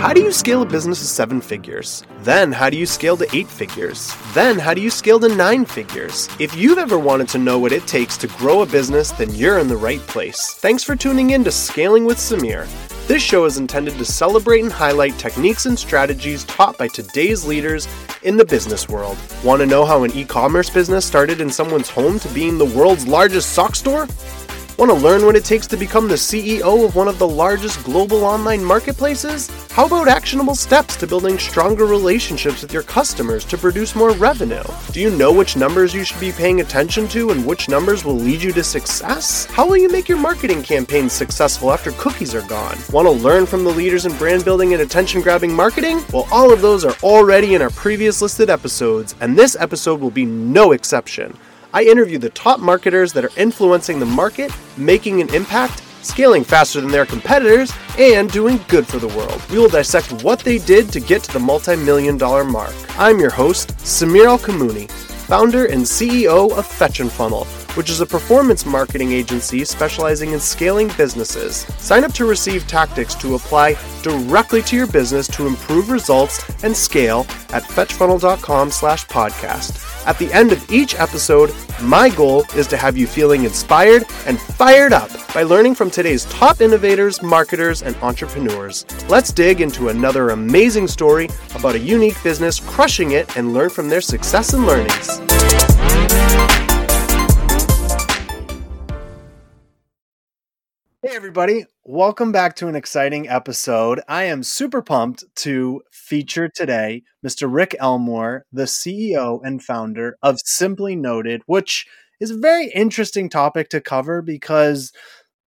How do you scale a business to seven figures? Then, how do you scale to eight figures? Then, how do you scale to nine figures? If you've ever wanted to know what it takes to grow a business, then you're in the right place. Thanks for tuning in to Scaling with Samir. This show is intended to celebrate and highlight techniques and strategies taught by today's leaders in the business world. Want to know how an e commerce business started in someone's home to being the world's largest sock store? Want to learn what it takes to become the CEO of one of the largest global online marketplaces? How about actionable steps to building stronger relationships with your customers to produce more revenue? Do you know which numbers you should be paying attention to and which numbers will lead you to success? How will you make your marketing campaigns successful after cookies are gone? Want to learn from the leaders in brand building and attention grabbing marketing? Well, all of those are already in our previous listed episodes, and this episode will be no exception. I interview the top marketers that are influencing the market, making an impact, scaling faster than their competitors, and doing good for the world. We will dissect what they did to get to the multi million dollar mark. I'm your host, Samir ElKamouny, founder and CEO of Fetch and Funnel, which is a performance marketing agency specializing in scaling businesses. Sign up to receive tactics to apply directly to your business to improve results and scale at fetchfunnel.com slash podcast. At the end of each episode, my goal is to have you feeling inspired and fired up by learning from today's top innovators, marketers, and entrepreneurs. Let's dig into another amazing story about a unique business crushing it and learn from their success and learnings. Hey, everybody. Welcome back to an exciting episode. I am super pumped to feature today Mr. Rick Elmore, the CEO and founder of Simply Noted, which is a very interesting topic to cover because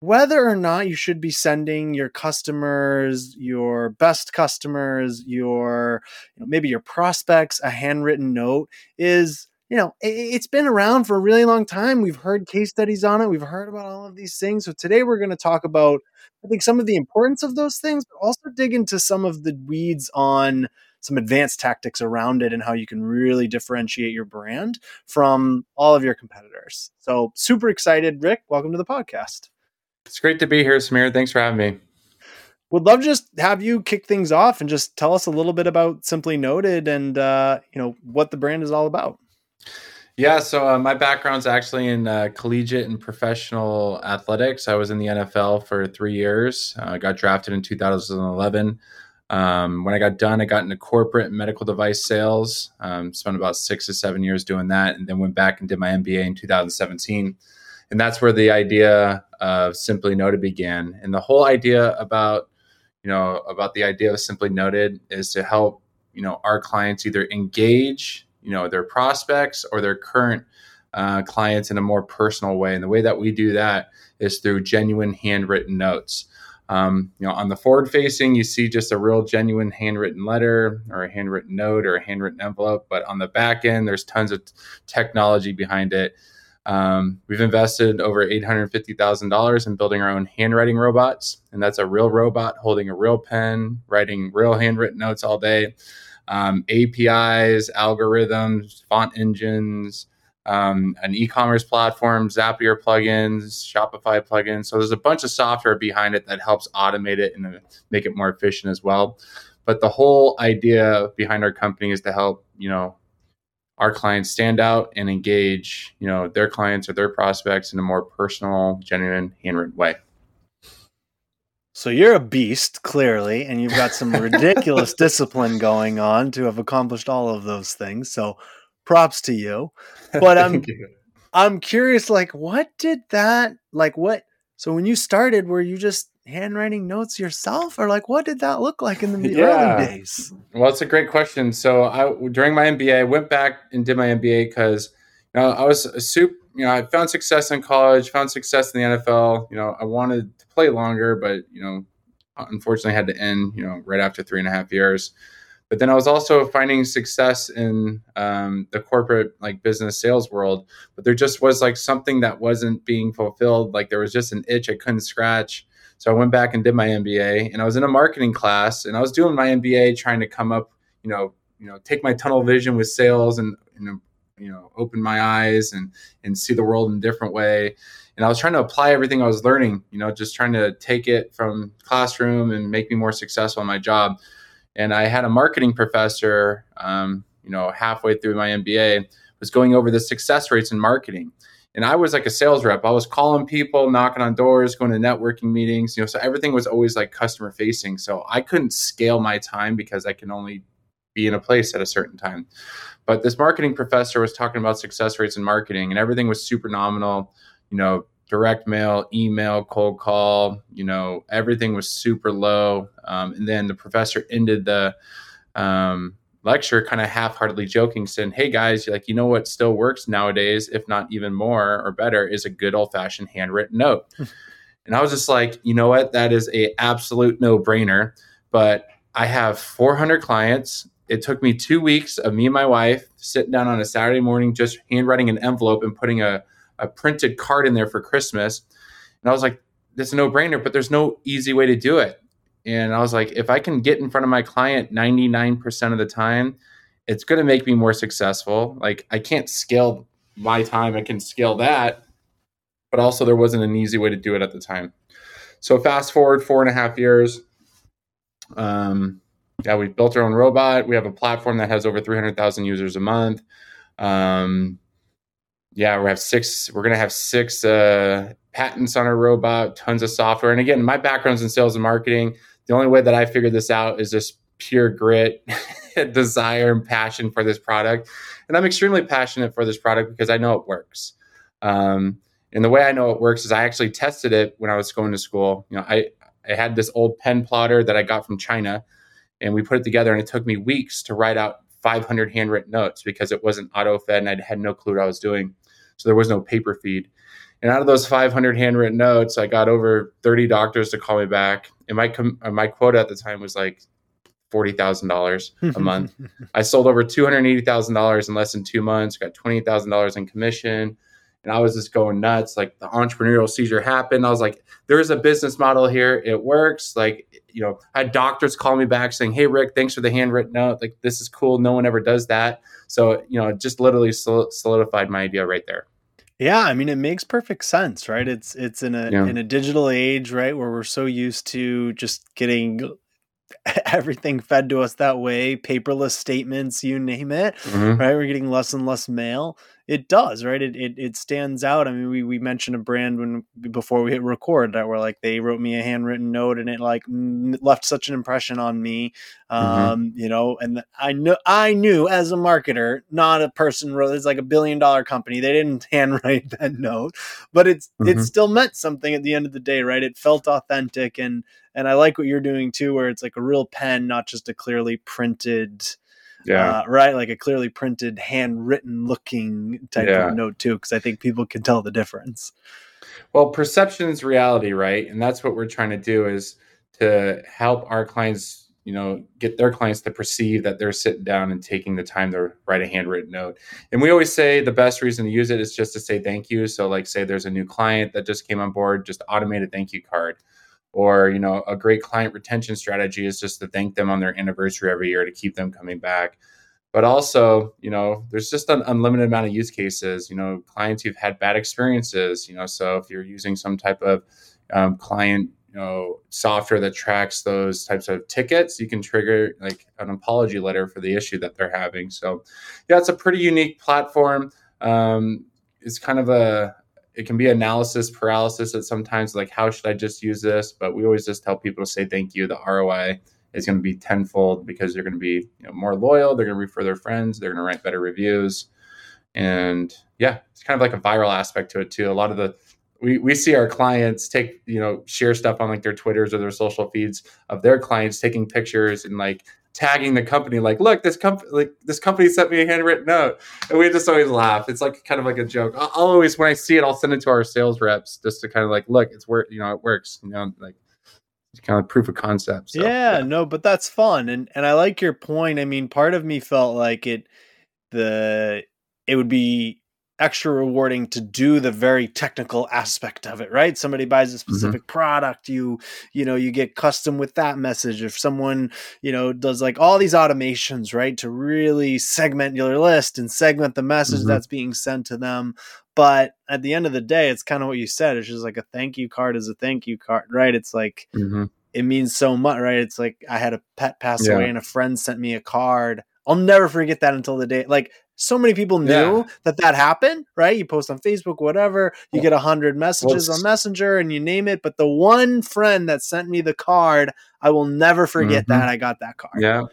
whether or not you should be sending your customers, your best customers, your maybe your prospects a handwritten note is you know, it's been around for a really long time. We've heard case studies on it. We've heard about all of these things. So today we're going to talk about, I think, some of the importance of those things, but also dig into some of the weeds on some advanced tactics around it and how you can really differentiate your brand from all of your competitors. So super excited. Rick, welcome to the podcast. It's great to be here, Samir. Thanks for having me. Would love to just have you kick things off and just tell us a little bit about Simply Noted and uh, you know what the brand is all about. Yeah, so uh, my background's actually in uh, collegiate and professional athletics. I was in the NFL for three years. I uh, got drafted in 2011. Um, when I got done, I got into corporate medical device sales. Um, spent about six to seven years doing that, and then went back and did my MBA in 2017. And that's where the idea of Simply Noted began. And the whole idea about you know about the idea of Simply Noted is to help you know our clients either engage you know their prospects or their current uh, clients in a more personal way. And the way that we do that is through genuine handwritten notes. Um, you know, on the forward facing, you see just a real genuine handwritten letter or a handwritten note or a handwritten envelope. But on the back end, there's tons of t- technology behind it. Um, we've invested over $850,000 in building our own handwriting robots. And that's a real robot holding a real pen, writing real handwritten notes all day um, APIs, algorithms, font engines, um, an e-commerce platform, Zapier plugins, Shopify plugins. So there's a bunch of software behind it that helps automate it and make it more efficient as well. But the whole idea behind our company is to help you know our clients stand out and engage you know their clients or their prospects in a more personal, genuine, handwritten way. So you're a beast, clearly, and you've got some ridiculous discipline going on to have accomplished all of those things. So props to you. But um, I'm you. I'm curious, like, what did that like what so when you started, were you just handwriting notes yourself or like what did that look like in the yeah. early days well it's a great question so i during my mba i went back and did my mba because you know i was a super you know i found success in college found success in the nfl you know i wanted play longer, but you know, unfortunately had to end, you know, right after three and a half years. But then I was also finding success in um, the corporate like business sales world, but there just was like something that wasn't being fulfilled. Like there was just an itch I couldn't scratch. So I went back and did my MBA, and I was in a marketing class, and I was doing my MBA trying to come up, you know, you know, take my tunnel vision with sales and, and you know, open my eyes and and see the world in a different way and I was trying to apply everything I was learning, you know, just trying to take it from classroom and make me more successful in my job. And I had a marketing professor, um, you know, halfway through my MBA, was going over the success rates in marketing. And I was like a sales rep. I was calling people, knocking on doors, going to networking meetings, you know, so everything was always like customer facing. So I couldn't scale my time because I can only be in a place at a certain time. But this marketing professor was talking about success rates in marketing and everything was super nominal, you know, direct mail, email, cold call, you know, everything was super low. Um, and then the professor ended the um, lecture kind of half-heartedly joking saying hey guys like you know what still works nowadays if not even more or better is a good old-fashioned handwritten note. And i was just like you know what? That is a absolute no-brainer. But i have 400 clients. It took me two weeks of me and my wife sitting down on a saturday morning just handwriting an envelope and putting a, a printed card in there for christmas and i was like it's a no-brainer but there's no easy way to do it and I was like, if I can get in front of my client 99% of the time, it's going to make me more successful. Like, I can't scale my time, I can scale that. But also, there wasn't an easy way to do it at the time. So, fast forward four and a half years. Um, yeah, we built our own robot. We have a platform that has over 300,000 users a month. Um, yeah, we have six. We're gonna have six uh, patents on our robot, tons of software. And again, my background's in sales and marketing the only way that I figured this out is just pure grit, desire, and passion for this product. And I'm extremely passionate for this product because I know it works. Um, and the way I know it works is I actually tested it when I was going to school. You know, I, I had this old pen plotter that I got from China, and we put it together, and it took me weeks to write out 500 handwritten notes because it wasn't auto fed and I had no clue what I was doing. So there was no paper feed. And out of those 500 handwritten notes, I got over 30 doctors to call me back. And my com- uh, my quota at the time was like forty thousand dollars a month. I sold over two hundred eighty thousand dollars in less than two months. Got twenty thousand dollars in commission, and I was just going nuts. Like the entrepreneurial seizure happened. I was like, "There is a business model here. It works." Like you know, I had doctors call me back saying, "Hey Rick, thanks for the handwritten note. Like this is cool. No one ever does that." So you know, it just literally solidified my idea right there. Yeah, I mean it makes perfect sense, right? It's it's in a yeah. in a digital age, right, where we're so used to just getting everything fed to us that way, paperless statements, you name it, mm-hmm. right? We're getting less and less mail it does right it, it it stands out i mean we, we mentioned a brand when before we hit record that were like they wrote me a handwritten note and it like left such an impression on me mm-hmm. um mm-hmm. you know and i knew i knew as a marketer not a person wrote it's like a billion dollar company they didn't handwrite that note but it's mm-hmm. it still meant something at the end of the day right it felt authentic and and i like what you're doing too where it's like a real pen not just a clearly printed yeah. Uh, right like a clearly printed handwritten looking type yeah. of note too because i think people can tell the difference. Well perception is reality right? And that's what we're trying to do is to help our clients you know get their clients to perceive that they're sitting down and taking the time to write a handwritten note. And we always say the best reason to use it is just to say thank you. So like say there's a new client that just came on board just automate a thank you card or you know a great client retention strategy is just to thank them on their anniversary every year to keep them coming back. But also you know there's just an unlimited amount of use cases you know clients who've had bad experiences you know so if you're using some type of um, client you know software that tracks those types of tickets you can trigger like an apology letter for the issue that they're having. So yeah it's a pretty unique platform. Um, it's kind of a it can be analysis paralysis at sometimes like how should i just use this? But we always just tell people to say thank you. The roi is going to be tenfold because they're going to be you know, more loyal they're going to refer their friends they're going to write better reviews. And yeah it's kind of like a viral aspect to it too. A lot of the we, we see our clients take you know share stuff on like their twitters or their social feeds of their clients taking pictures and like tagging the company like look this company like this company sent me a handwritten note. And we just always laugh. It's like kind of like a joke. I'll, always when i see it i'll send it to our sales reps just to kind of like look it's where you know it works you know like it's kind of proof of concept so, yeah, yeah. no but that's fun and and i like your point. I mean part of me felt like it the it would be extra rewarding to do the very technical aspect of it right somebody buys a mm-hmm. specific mm-hmm. product you you know you get custom with that message if someone you know does like all these automations right to really segment your list and segment the message mm-hmm. that's being sent to them but at the end of the day it's kind of what you said it's just like a thank you card is a thank you card right it's like mm-hmm. it means so much, right? It's like I had a pet pass yeah. away and a friend sent me a card. I'll never forget that until the day. Like so many people knew yeah. that that happened, right? You post on Facebook, whatever, you get a hundred messages on Messenger and you name it. But the one friend that sent me the card, I will never forget mm-hmm. that I got that card. Yeah.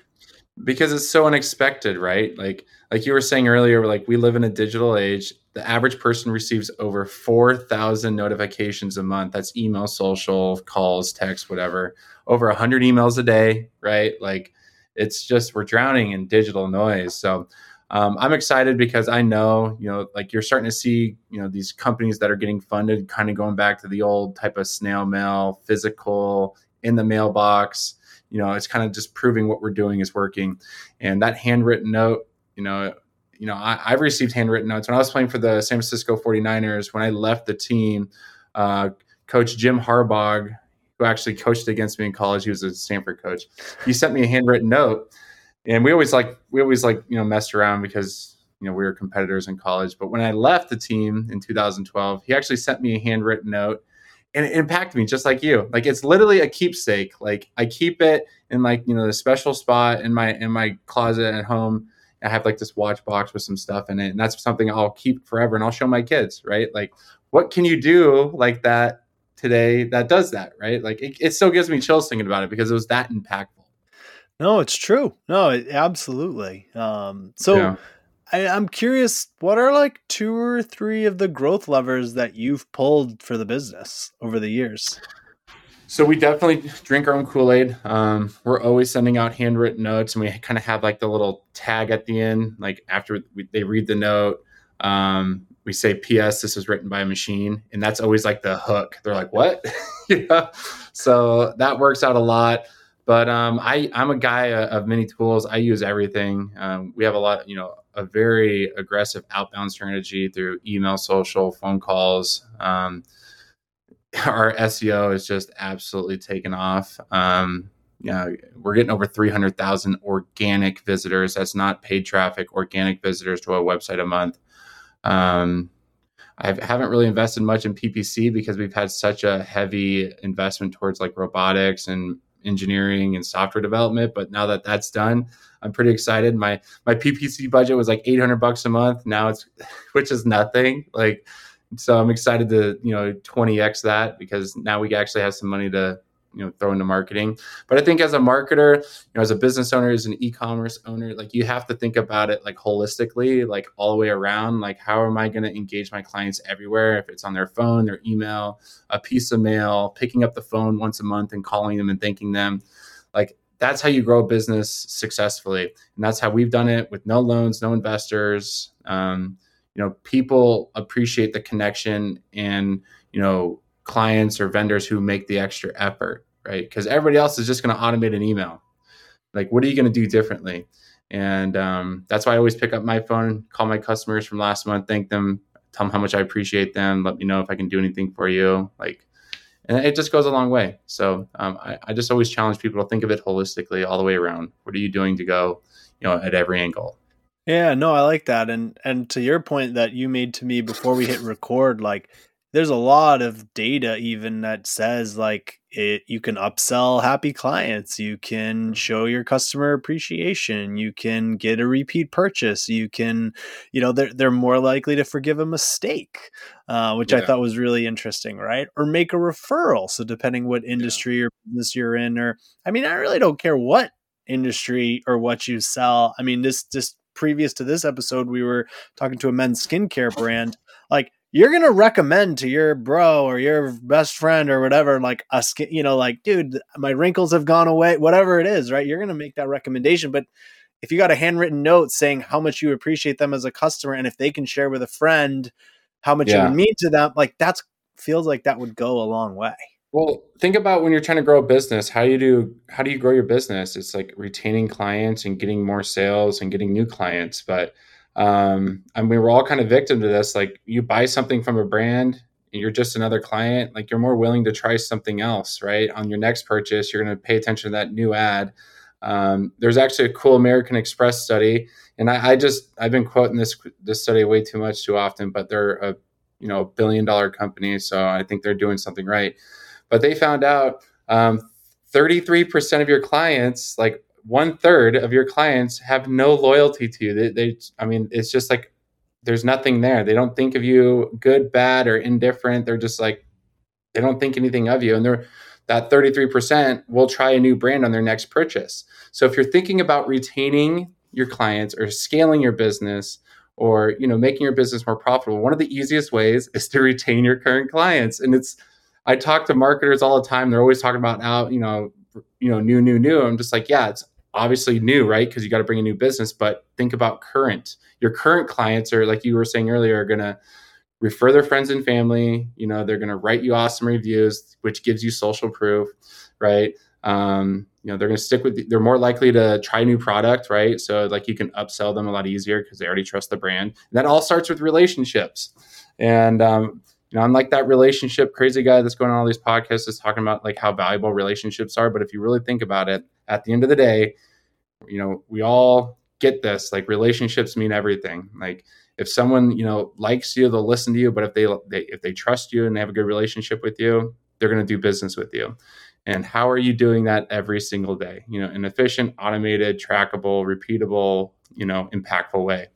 Because it's so unexpected, right? Like, like you were saying earlier, like we live in a digital age. The average person receives over 4,000 notifications a month. That's email, social, calls, text, whatever. Over 100 emails a day, right? Like, it's just we're drowning in digital noise. So, um, I'm excited because I know, you know, like you're starting to see, you know, these companies that are getting funded kind of going back to the old type of snail mail, physical, in the mailbox. You know, it's kind of just proving what we're doing is working. And that handwritten note, you know, you know, I, have received handwritten notes when I was playing for the San Francisco 49ers. When I left the team, uh, Coach Jim Harbaugh, who actually coached against me in college, he was a Stanford coach. He sent me a handwritten note and we always like we always like you know messed around because you know we were competitors in college. But when I left the team in 2012, he actually sent me a handwritten note, and it impacted me just like you. Like it's literally a keepsake. Like I keep it in like you know the special spot in my in my closet at home. I have like this watch box with some stuff in it, and that's something I'll keep forever, and I'll show my kids. Right? Like, what can you do like that today that does that? Right? Like it, it still gives me chills thinking about it because it was that impactful. No, it's true. No, it, absolutely. Um, so yeah. I, I'm curious, what are like two or three of the growth levers that you've pulled for the business over the years? So we definitely drink our own Kool Aid. Um, we're always sending out handwritten notes, and we kind of have like the little tag at the end, like after we, they read the note. Um, we say, "P.S. This is written by a machine," and that's always like the hook. They're like, "What?" yeah. So that works out a lot. But um, I, I'm a guy of many tools. I use everything. Um, we have a lot, you know, a very aggressive outbound strategy through email, social, phone calls. Um, our SEO is just absolutely taken off. Um, know, we're getting over 300,000 organic visitors. That's not paid traffic, organic visitors to our website a month. Um, I haven't really invested much in PPC because we've had such a heavy investment towards like robotics and engineering and software development. But now that that's done, I'm pretty excited. My my PPC budget was like 800 bucks a month. Now it's which is nothing. Like so, I'm excited to you know 20x that because now we actually have some money to you know throw into marketing. But i think as a marketer you know as a business owner as an e-commerce owner like you have to think about it like holistically like all the way around. Like how am i going to engage my clients everywhere? If it's on their phone their email a piece of mail picking up the phone once a month and calling them and thanking them. Like that's how you grow a business successfully. And that's how we've done it with no loans no investors. Um, you know people appreciate the connection and you know clients or vendors who make the extra effort, right? Because everybody else is just going to automate an email. Like, what are you going to do differently? And um, that's why I always pick up my phone, call my customers from last month, thank them, tell them how much I appreciate them, let me know if I can do anything for you. Like, and it just goes a long way. So um, I, I just always challenge people to think of it holistically all the way around. What are you doing to go, you know, at every angle? Yeah, no, I like that. And and to your point that you made to me before we hit record, like there's a lot of data even that says like it you can upsell happy clients you can show your customer appreciation you can get a repeat purchase you can you know they're, they're more likely to forgive a mistake uh, which yeah. i thought was really interesting right? Or make a referral. So depending what industry yeah. or business you're in or i mean i really don't care what industry or what you sell. I mean this just previous to this episode we were talking to a men's skincare brand. Like you're gonna recommend to your bro or your best friend or whatever, like a skin, you know, like, dude, my wrinkles have gone away, whatever it is, right? You're gonna make that recommendation. But if you got a handwritten note saying how much you appreciate them as a customer, and if they can share with a friend how much yeah. it would mean to them, like that's feels like that would go a long way. Well, think about when you're trying to grow a business, how you do how do you grow your business? It's like retaining clients and getting more sales and getting new clients. But um, and we were all kind of victim to this. Like you buy something from a brand, and you're just another client. Like you're more willing to try something else, right? On your next purchase, you're going to pay attention to that new ad. Um, there's actually a cool American Express study, and I, I, just I've been quoting this this study way too much too often, but they're a you know billion dollar company, so I think they're doing something right. But they found out um, 33% of your clients, like one third of your clients have no loyalty to you. They, they, I mean, it's just like there's nothing there. They don't think of you good, bad, or indifferent. They're just like, they don't think anything of you. And they're, that 33% will try a new brand on their next purchase. So if you're thinking about retaining your clients or scaling your business or you know making your business more profitable, one of the easiest ways is to retain your current clients. And it's I talk to marketers all the time. They're always talking about out, you know, you know, new, new, new. I'm just like, yeah, it's obviously new, right? Because you got to bring a new business, but think about current. Your current clients are, like you were saying earlier, are going to refer their friends and family. You know, they're going to write you awesome reviews, which gives you social proof, right? Um, you know, they're going to stick with. They're more likely to try new product, right? So like you can upsell them a lot easier because they already trust the brand. And that all starts with relationships, and um, you know, I'm like that relationship crazy guy that's going on all these podcasts is talking about like how valuable relationships are. But if you really think about it, at the end of the day, you know, we all get this. Like relationships mean everything. Like if someone you know likes you, they'll listen to you. But if they, they if they trust you and they have a good relationship with you, they're going to do business with you. And how are you doing that every single day? You know, an efficient, automated, trackable, repeatable, you know, impactful way.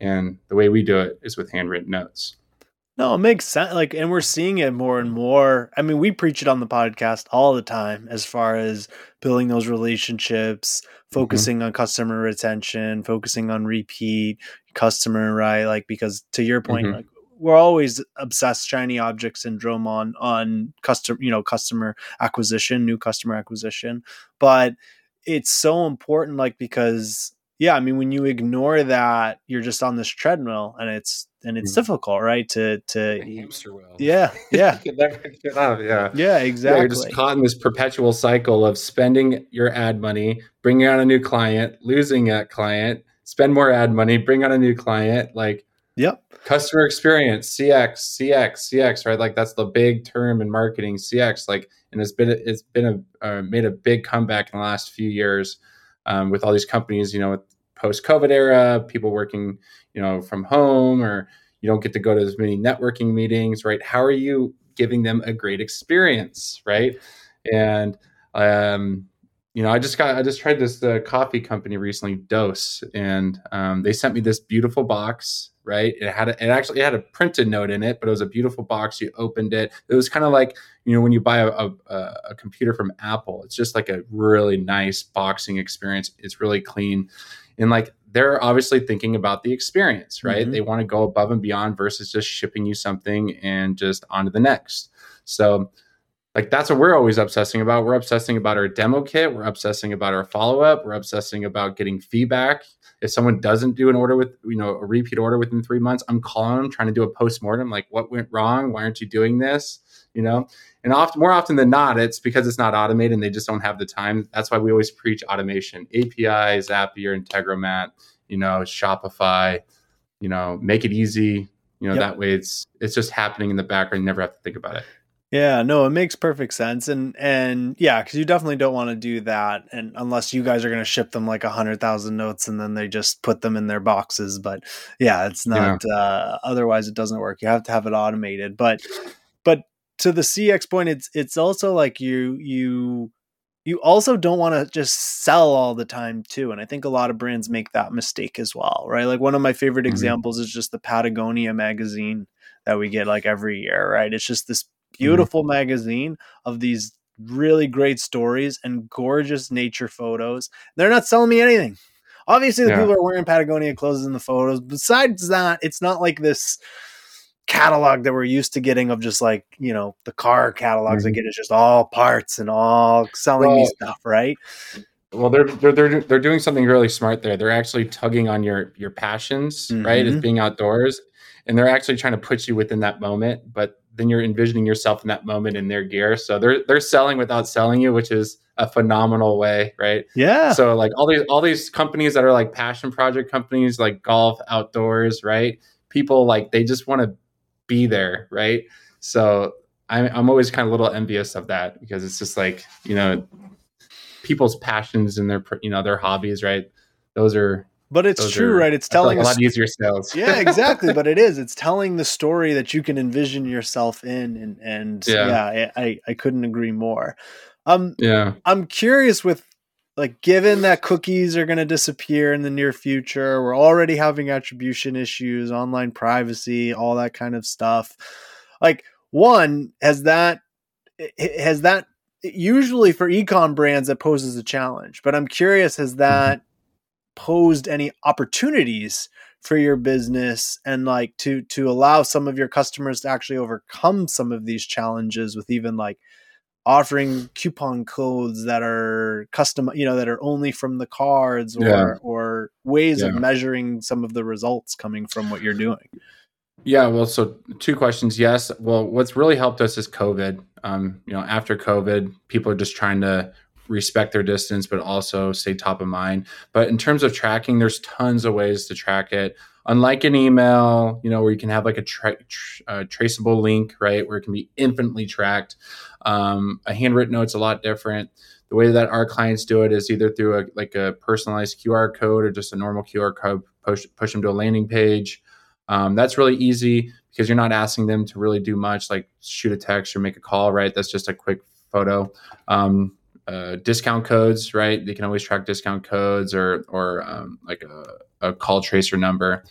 And the way we do it is with handwritten notes. No, it makes sense. Like, and we're seeing it more and more. I mean, we preach it on the podcast all the time as far as building those relationships, mm-hmm. focusing mm-hmm. on customer retention, focusing on repeat customer, right? Like, because to your point, mm-hmm. like we're always obsessed shiny object syndrome on on customer, you know, customer acquisition, new customer acquisition. But it's so important, like, because yeah, I mean, when you ignore that, you're just on this treadmill, and it's and it's mm. difficult, right? To to hamster wheel. Yeah, yeah. you never get out. Yeah, yeah, exactly. Yeah, you're just caught in this perpetual cycle of spending your ad money, bringing on a new client, losing that client, spend more ad money, bring on a new client. Like, yep. Customer experience, CX, CX, CX, right? Like that's the big term in marketing, CX. Like, and it's been it's been a uh, made a big comeback in the last few years um, with all these companies. You know, post COVID era, people working, you know, from home or you don't get to go to as many networking meetings, right? How are you giving them a great experience, right? And um, you know, I just got I just tried this uh, coffee company recently, Dose, and um, they sent me this beautiful box. Right, it had a, it actually it had a printed note in it, but it was a beautiful box. You opened it. It was kind of like you know when you buy a, a, a computer from Apple. It's just like a really nice boxing experience. It's really clean, and like they're obviously thinking about the experience, right? Mm-hmm. They want to go above and beyond versus just shipping you something and just on to the next. So, like that's what we're always obsessing about. We're obsessing about our demo kit. We're obsessing about our follow up. We're obsessing about getting feedback. If someone doesn't do an order with, you know, a repeat order within three months, I'm calling them, trying to do a post mortem, like what went wrong? Why aren't you doing this? You know, and often, more often than not, it's because it's not automated and they just don't have the time. That's why we always preach automation. API, Zapier, Integromat, you know, Shopify, you know, make it easy. You know, yep. that way it's it's just happening in the background. You never have to think about it. Yeah, no, it makes perfect sense, and and yeah, because you definitely don't want to do that, and unless you guys are going to ship them like a hundred thousand notes, and then they just put them in their boxes. But yeah, it's not. Yeah. Uh, otherwise, it doesn't work. You have to have it automated. But but to the CX point, it's it's also like you you you also don't want to just sell all the time too and i think a lot of brands make that mistake as well right like one of my favorite mm-hmm. examples is just the patagonia magazine that we get like every year right it's just this mm-hmm. beautiful mm-hmm. magazine of these really great stories and gorgeous nature photos they're not selling me anything obviously the yeah. people are wearing patagonia clothes in the photos besides that it's not like this catalog that we're used to getting of just like you know the car catalogs mm-hmm. I get is just all parts and all selling well, me stuff, right? Well, they're they're they're they're doing something really smart there. They're actually tugging on your your passions, mm-hmm. right? As being outdoors, and they're actually trying to put you within that moment. But then you're envisioning yourself in that moment in their gear. So they're they're selling without selling you, which is a phenomenal way, right? Yeah. So like all these all these companies that are like passion project companies, like golf, outdoors, right? People like they just want to be there, right? So I'm, I'm always kind of a little envious of that because it's just like you know people's passions and their you know their hobbies, right? Those are but it's true, are, right? It's telling a lot easier sales. yeah, exactly. but it is. It's telling the story that you can envision yourself in, and and yeah, yeah I, I couldn't agree more. Um, yeah, I'm curious with like given that cookies are going to disappear in the near future we're already having attribution issues online privacy all that kind of stuff. Like one has that has that usually for ecom brands that poses a challenge but i'm curious has that posed any opportunities for your business and like to to allow some of your customers to actually overcome some of these challenges with even like offering coupon codes that are custom you know that are only from the cards or yeah. or ways yeah. of measuring some of the results coming from what you're doing. Yeah well so two questions. Yes well what's really helped us is covid. Um, you know after covid people are just trying to respect their distance but also stay top of mind. But in terms of tracking there's tons of ways to track it unlike an email, you know, where you can have like a tra- tra- traceable link, right, where it can be infinitely tracked. Um, a handwritten note's a lot different. The way that our clients do it is either through a like a personalized QR code or just a normal QR code, push push them to a landing page. Um, that's really easy because you're not asking them to really do much, like shoot a text or make a call, right? That's just a quick photo. Um, uh, discount codes, right? They can always track discount codes or or um, like a, a, call tracer number.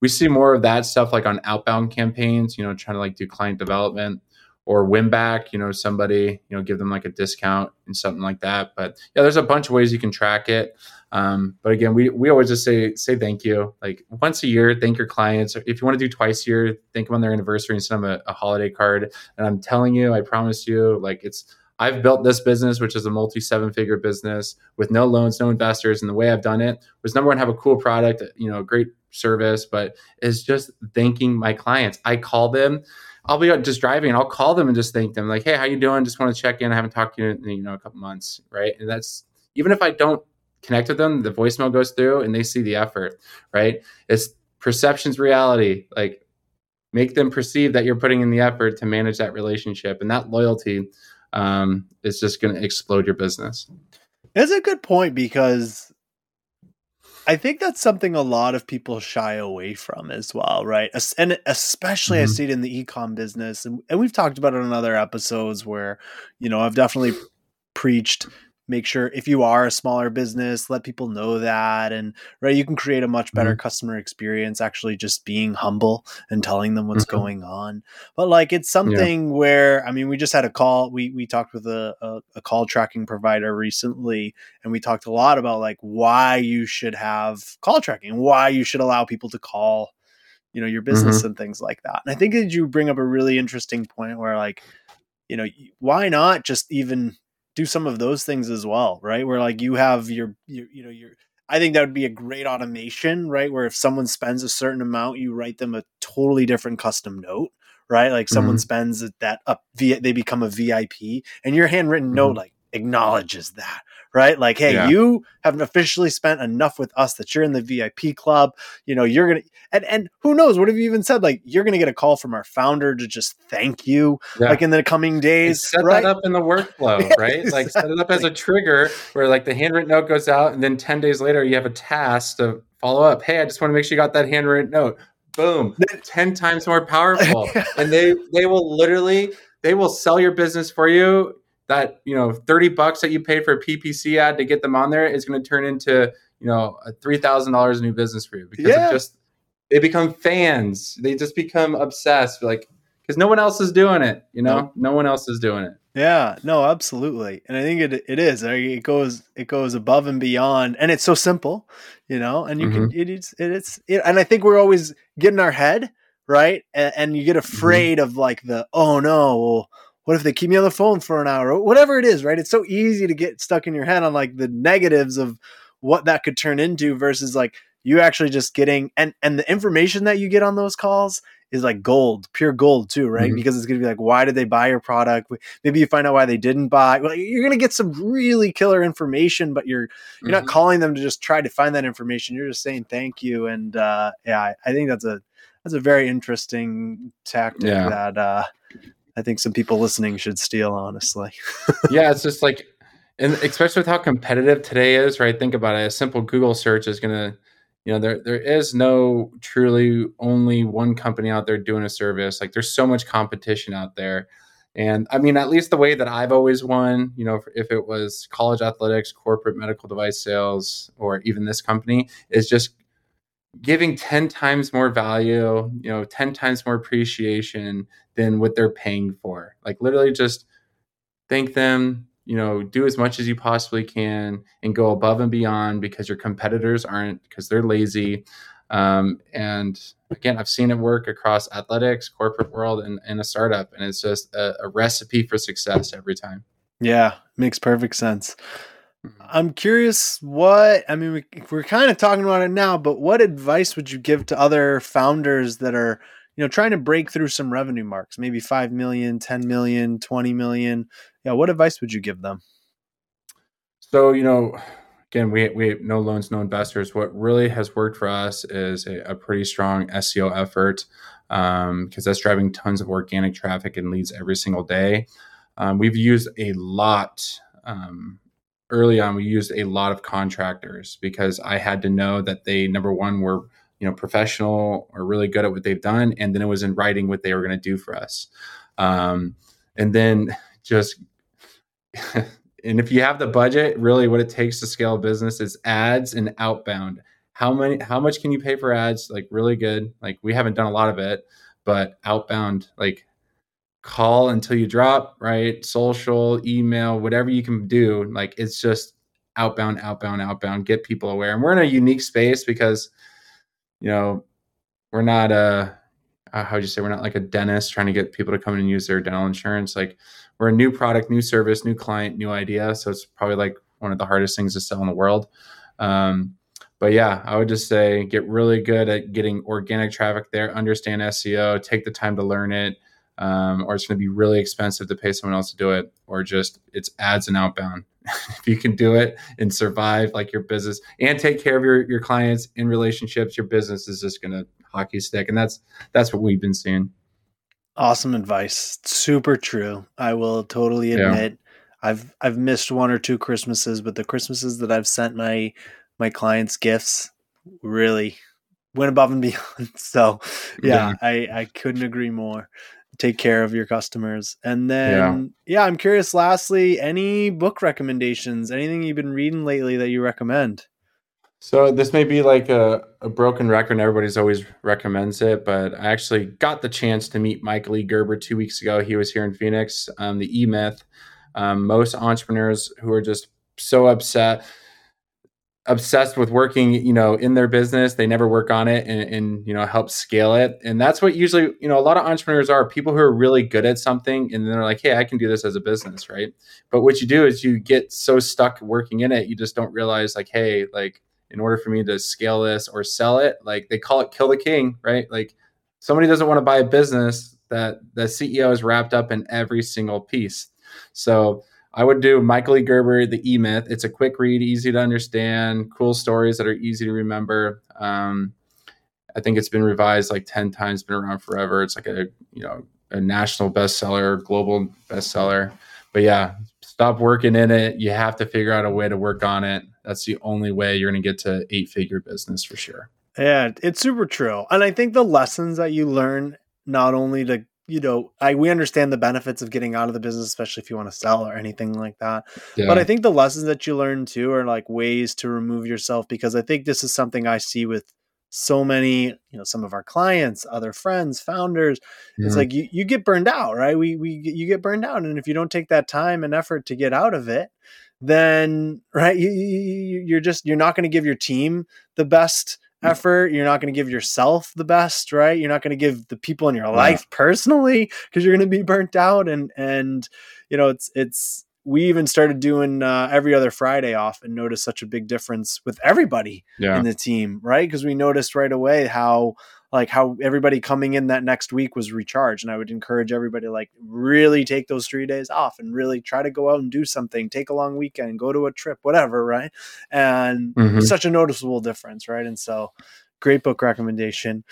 We see more of that stuff like on outbound campaigns, you know, trying to like do client development or win back, you know, somebody, you know, give them like a discount and something like that. But yeah, there's a bunch of ways you can track it. Um, but again, we, we always just say say thank you. Like once a year, thank your clients. If you want to do twice a year, thank them on their anniversary and send them a, a holiday card. And I'm telling you, I promise you, like it's I've built this business, which is a multi seven figure business with no loans, no investors. And the way I've done it was number one, have a cool product, you know, great service, but is just thanking my clients. I call them. I'll be just driving and I'll call them and just thank them like, Hey, how you doing? Just want to check in. I haven't talked to you in, you know, a couple months. Right. And that's even if I don't connect with them, the voicemail goes through and they see the effort, right? It's perception's reality. Like make them perceive that you're putting in the effort to manage that relationship and that loyalty um, it's just going to explode your business. It's a good point because I think that's something a lot of people shy away from as well, right? And especially mm-hmm. I see it in the ecom business, and, and we've talked about it in other episodes where, you know, I've definitely preached make sure if you are a smaller business let people know that and right you can create a much better mm-hmm. customer experience actually just being humble and telling them what's mm-hmm. going on but like it's something yeah. where i mean we just had a call we we talked with a, a, a call tracking provider recently and we talked a lot about like why you should have call tracking why you should allow people to call you know your business mm-hmm. and things like that and i think that you bring up a really interesting point where like you know why not just even do some of those things as well, right? Where like you have your, your you know, your I think that would be a great automation, right? Where if someone spends a certain amount, you write them a totally different custom note, right? Like someone mm-hmm. spends that up, via, they become a VIP, and your handwritten mm-hmm. note like acknowledges that, right? Like, hey, yeah. you haven't officially spent enough with us that you're in the VIP club. You know, you're gonna and and who knows? What have you even said? Like, you're gonna get a call from our founder to just thank you, yeah. like in the coming days. set right? that up in the workflow, right? exactly. Like, set it up as a trigger where like the handwritten note goes out, and then ten days later you have a task to follow up. Hey, I just want to make sure you got that handwritten note. Boom, ten times more powerful, and they they will literally they will sell your business for you that you know 30 bucks that you paid for a ppc ad to get them on there is going to turn into you know a $3000 new business for you because yeah. just they become fans they just become obsessed like because no one else is doing it you know no. no one else is doing it yeah no absolutely and i think it, it is it goes it goes above and beyond and it's so simple you know and you mm-hmm. can it is it, it's it, and i think we're always getting our head right and, and you get mm-hmm. afraid mm-hmm. of like the oh no well, what if they keep me on the phone for an hour or whatever it is right it's so easy to get stuck in your head on like the negatives of what that could turn into versus like you actually just getting and and the information that you get on those calls is like gold pure gold too right mm-hmm. because it's going to be like why did they buy your product maybe you find out why they didn't buy well, you're going to get some really killer information but you're you're mm-hmm. not calling them to just try to find that information you're just saying thank you and uh yeah i, I think that's a that's a very interesting tactic yeah. that uh I think some people listening should steal, honestly. yeah, it's just like, and especially with how competitive today is, right? Think about it. A simple Google search is going to, you know, there there is no truly only one company out there doing a service. Like, there's so much competition out there, And I mean, at least the way that I've always won, you know, if it was college athletics, corporate medical device sales, or even this company, is just giving 10 times more value, you know, 10 times more appreciation than what they're paying for. Like literally just thank them, you know, do as much as you possibly can and go above and beyond because your competitors aren't because they're lazy. Um, and again, I've seen it work across athletics, corporate world, and, and a startup. And it's just a, a recipe for success every time. Yeah, makes perfect sense. Mm-hmm. I'm curious what I mean we, we're kind of talking about it now, but what advice would you give to other founders that are, you know, trying to break through some revenue marks, maybe 5 million, 10 million, 20 million? Yeah, what advice would you give them? So, you know, again, we we have no loans, no investors. What really has worked for us is a, a pretty strong SEO effort because um, that's driving tons of organic traffic and leads every single day. Um, we've used a lot um, early on we used a lot of contractors because I had to know that they number one were you know professional or really good at what they've done, and then it was in writing what they were going to do for us, um, and then just. and if you have the budget, really what it takes to scale a business is ads and outbound. How many how much can you pay for ads? Like really good. Like we haven't done a lot of it, but outbound, like call until you drop, right? Social, email, whatever you can do. Like it's just outbound, outbound, outbound, get people aware. And we're in a unique space because, you know, we're not a, uh, how'd you say, we're not like a dentist trying to get people to come in and use their dental insurance. Like we're a new product, new service, new client, new idea. So it's probably like one of the hardest things to sell in the world. Um, but yeah, I would just say get really good at getting organic traffic there, understand SEO, take the time to learn it, um, or it's going to be really expensive to pay someone else to do it, or just it's ads and outbound. if you can do it and survive like your business and take care of your, your clients in relationships, your business is just going to hockey stick. And that's, that's what we've been seeing. Awesome advice. Super true. I will totally admit yeah. I've, I've missed one or two Christmases, but the Christmases that I've sent my, my clients gifts really went above and beyond. So yeah, yeah. I, I couldn't agree more take care of your customers. And then, yeah. yeah, I'm curious. Lastly, any book recommendations? Anything you've been reading lately that you recommend? So this may be like a, a broken record. and Everybody's always recommends it, but I actually got the chance to meet Michael E. Gerber two weeks ago. He was here in Phoenix. Um, the E Myth. Um, most entrepreneurs who are just so upset obsessed with working you know in their business. They never work on it and, and, you know help scale it. And that's what usually you know a lot of entrepreneurs are people who are really good at something and they're like hey i can do this as a business right? But what you do is you get so stuck working in it you just don't realize like hey like in order for me to scale this or sell it like they call it kill the king right? Like somebody doesn't want to buy a business that the ceo is wrapped up in every single piece. So I would do Michael E. Gerber, The E Myth. It's a quick read, easy to understand, cool stories that are easy to remember. Um, I think it's been revised like 10 times, been around forever. It's like a, you know, a national bestseller, global bestseller. But yeah, stop working in it. You have to figure out a way to work on it. That's the only way you're going to get to eight figure business for sure. Yeah, it's super true. And I think the lessons that you learn not only to you know, I we understand the benefits of getting out of the business, especially if you want to sell or anything like that. Yeah. But I think the lessons that you learn too are like ways to remove yourself because I think this is something I see with so many, you know, some of our clients, other friends, founders. Mm-hmm. It's like you, you get burned out, right? We we you get burned out, and if you don't take that time and effort to get out of it, then right, you, you you're just you're not going to give your team the best effort. You're not going to give yourself the best, right? You're not going to give the people in your yeah. life personally because you're going to be burnt out. And and you know, it's it's we even started doing uh, every other Friday off and noticed such a big difference with everybody yeah. in the team, right? Because we noticed right away how like how everybody coming in that next week was recharged. And i would encourage everybody like really take those three days off and really try to go out and do something. Take a long weekend go to a trip whatever right? And mm-hmm. such a noticeable difference right? And so great book recommendation.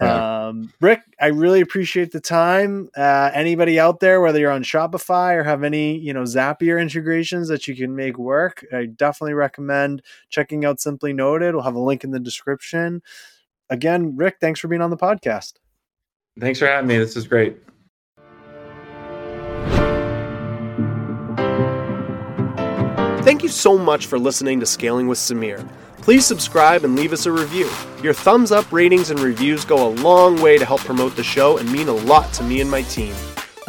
Um, Rick, I really appreciate the time. Uh, anybody out there, whether you're on Shopify or have any, you know, Zapier integrations that you can make work, I definitely recommend checking out Simply Noted. We'll have a link in the description again, Rick, thanks for being on the podcast. Thanks for having me. This is great. Thank you so much for listening to Scaling with Samir. Please subscribe and leave us a review. Your thumbs up ratings and reviews go a long way to help promote the show and mean a lot to me and my team.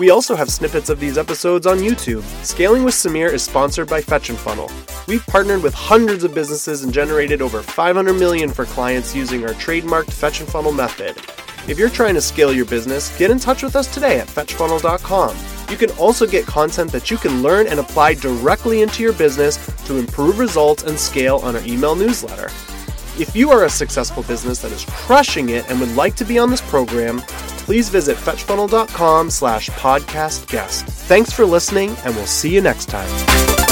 We also have snippets of these episodes on YouTube. Scaling with Samir is sponsored by Fetch and Funnel. We've partnered with hundreds of businesses and generated over 500 million for clients using our trademarked Fetch and Funnel method. If you're trying to scale your business, get in touch with us today at fetchfunnel.com. You can also get content that you can learn and apply directly into your business to improve results and scale on our email newsletter. If you are a successful business that is crushing it and would like to be on this program, please visit fetchfunnel.com slash podcast guest. Thanks for listening, and we'll see you next time.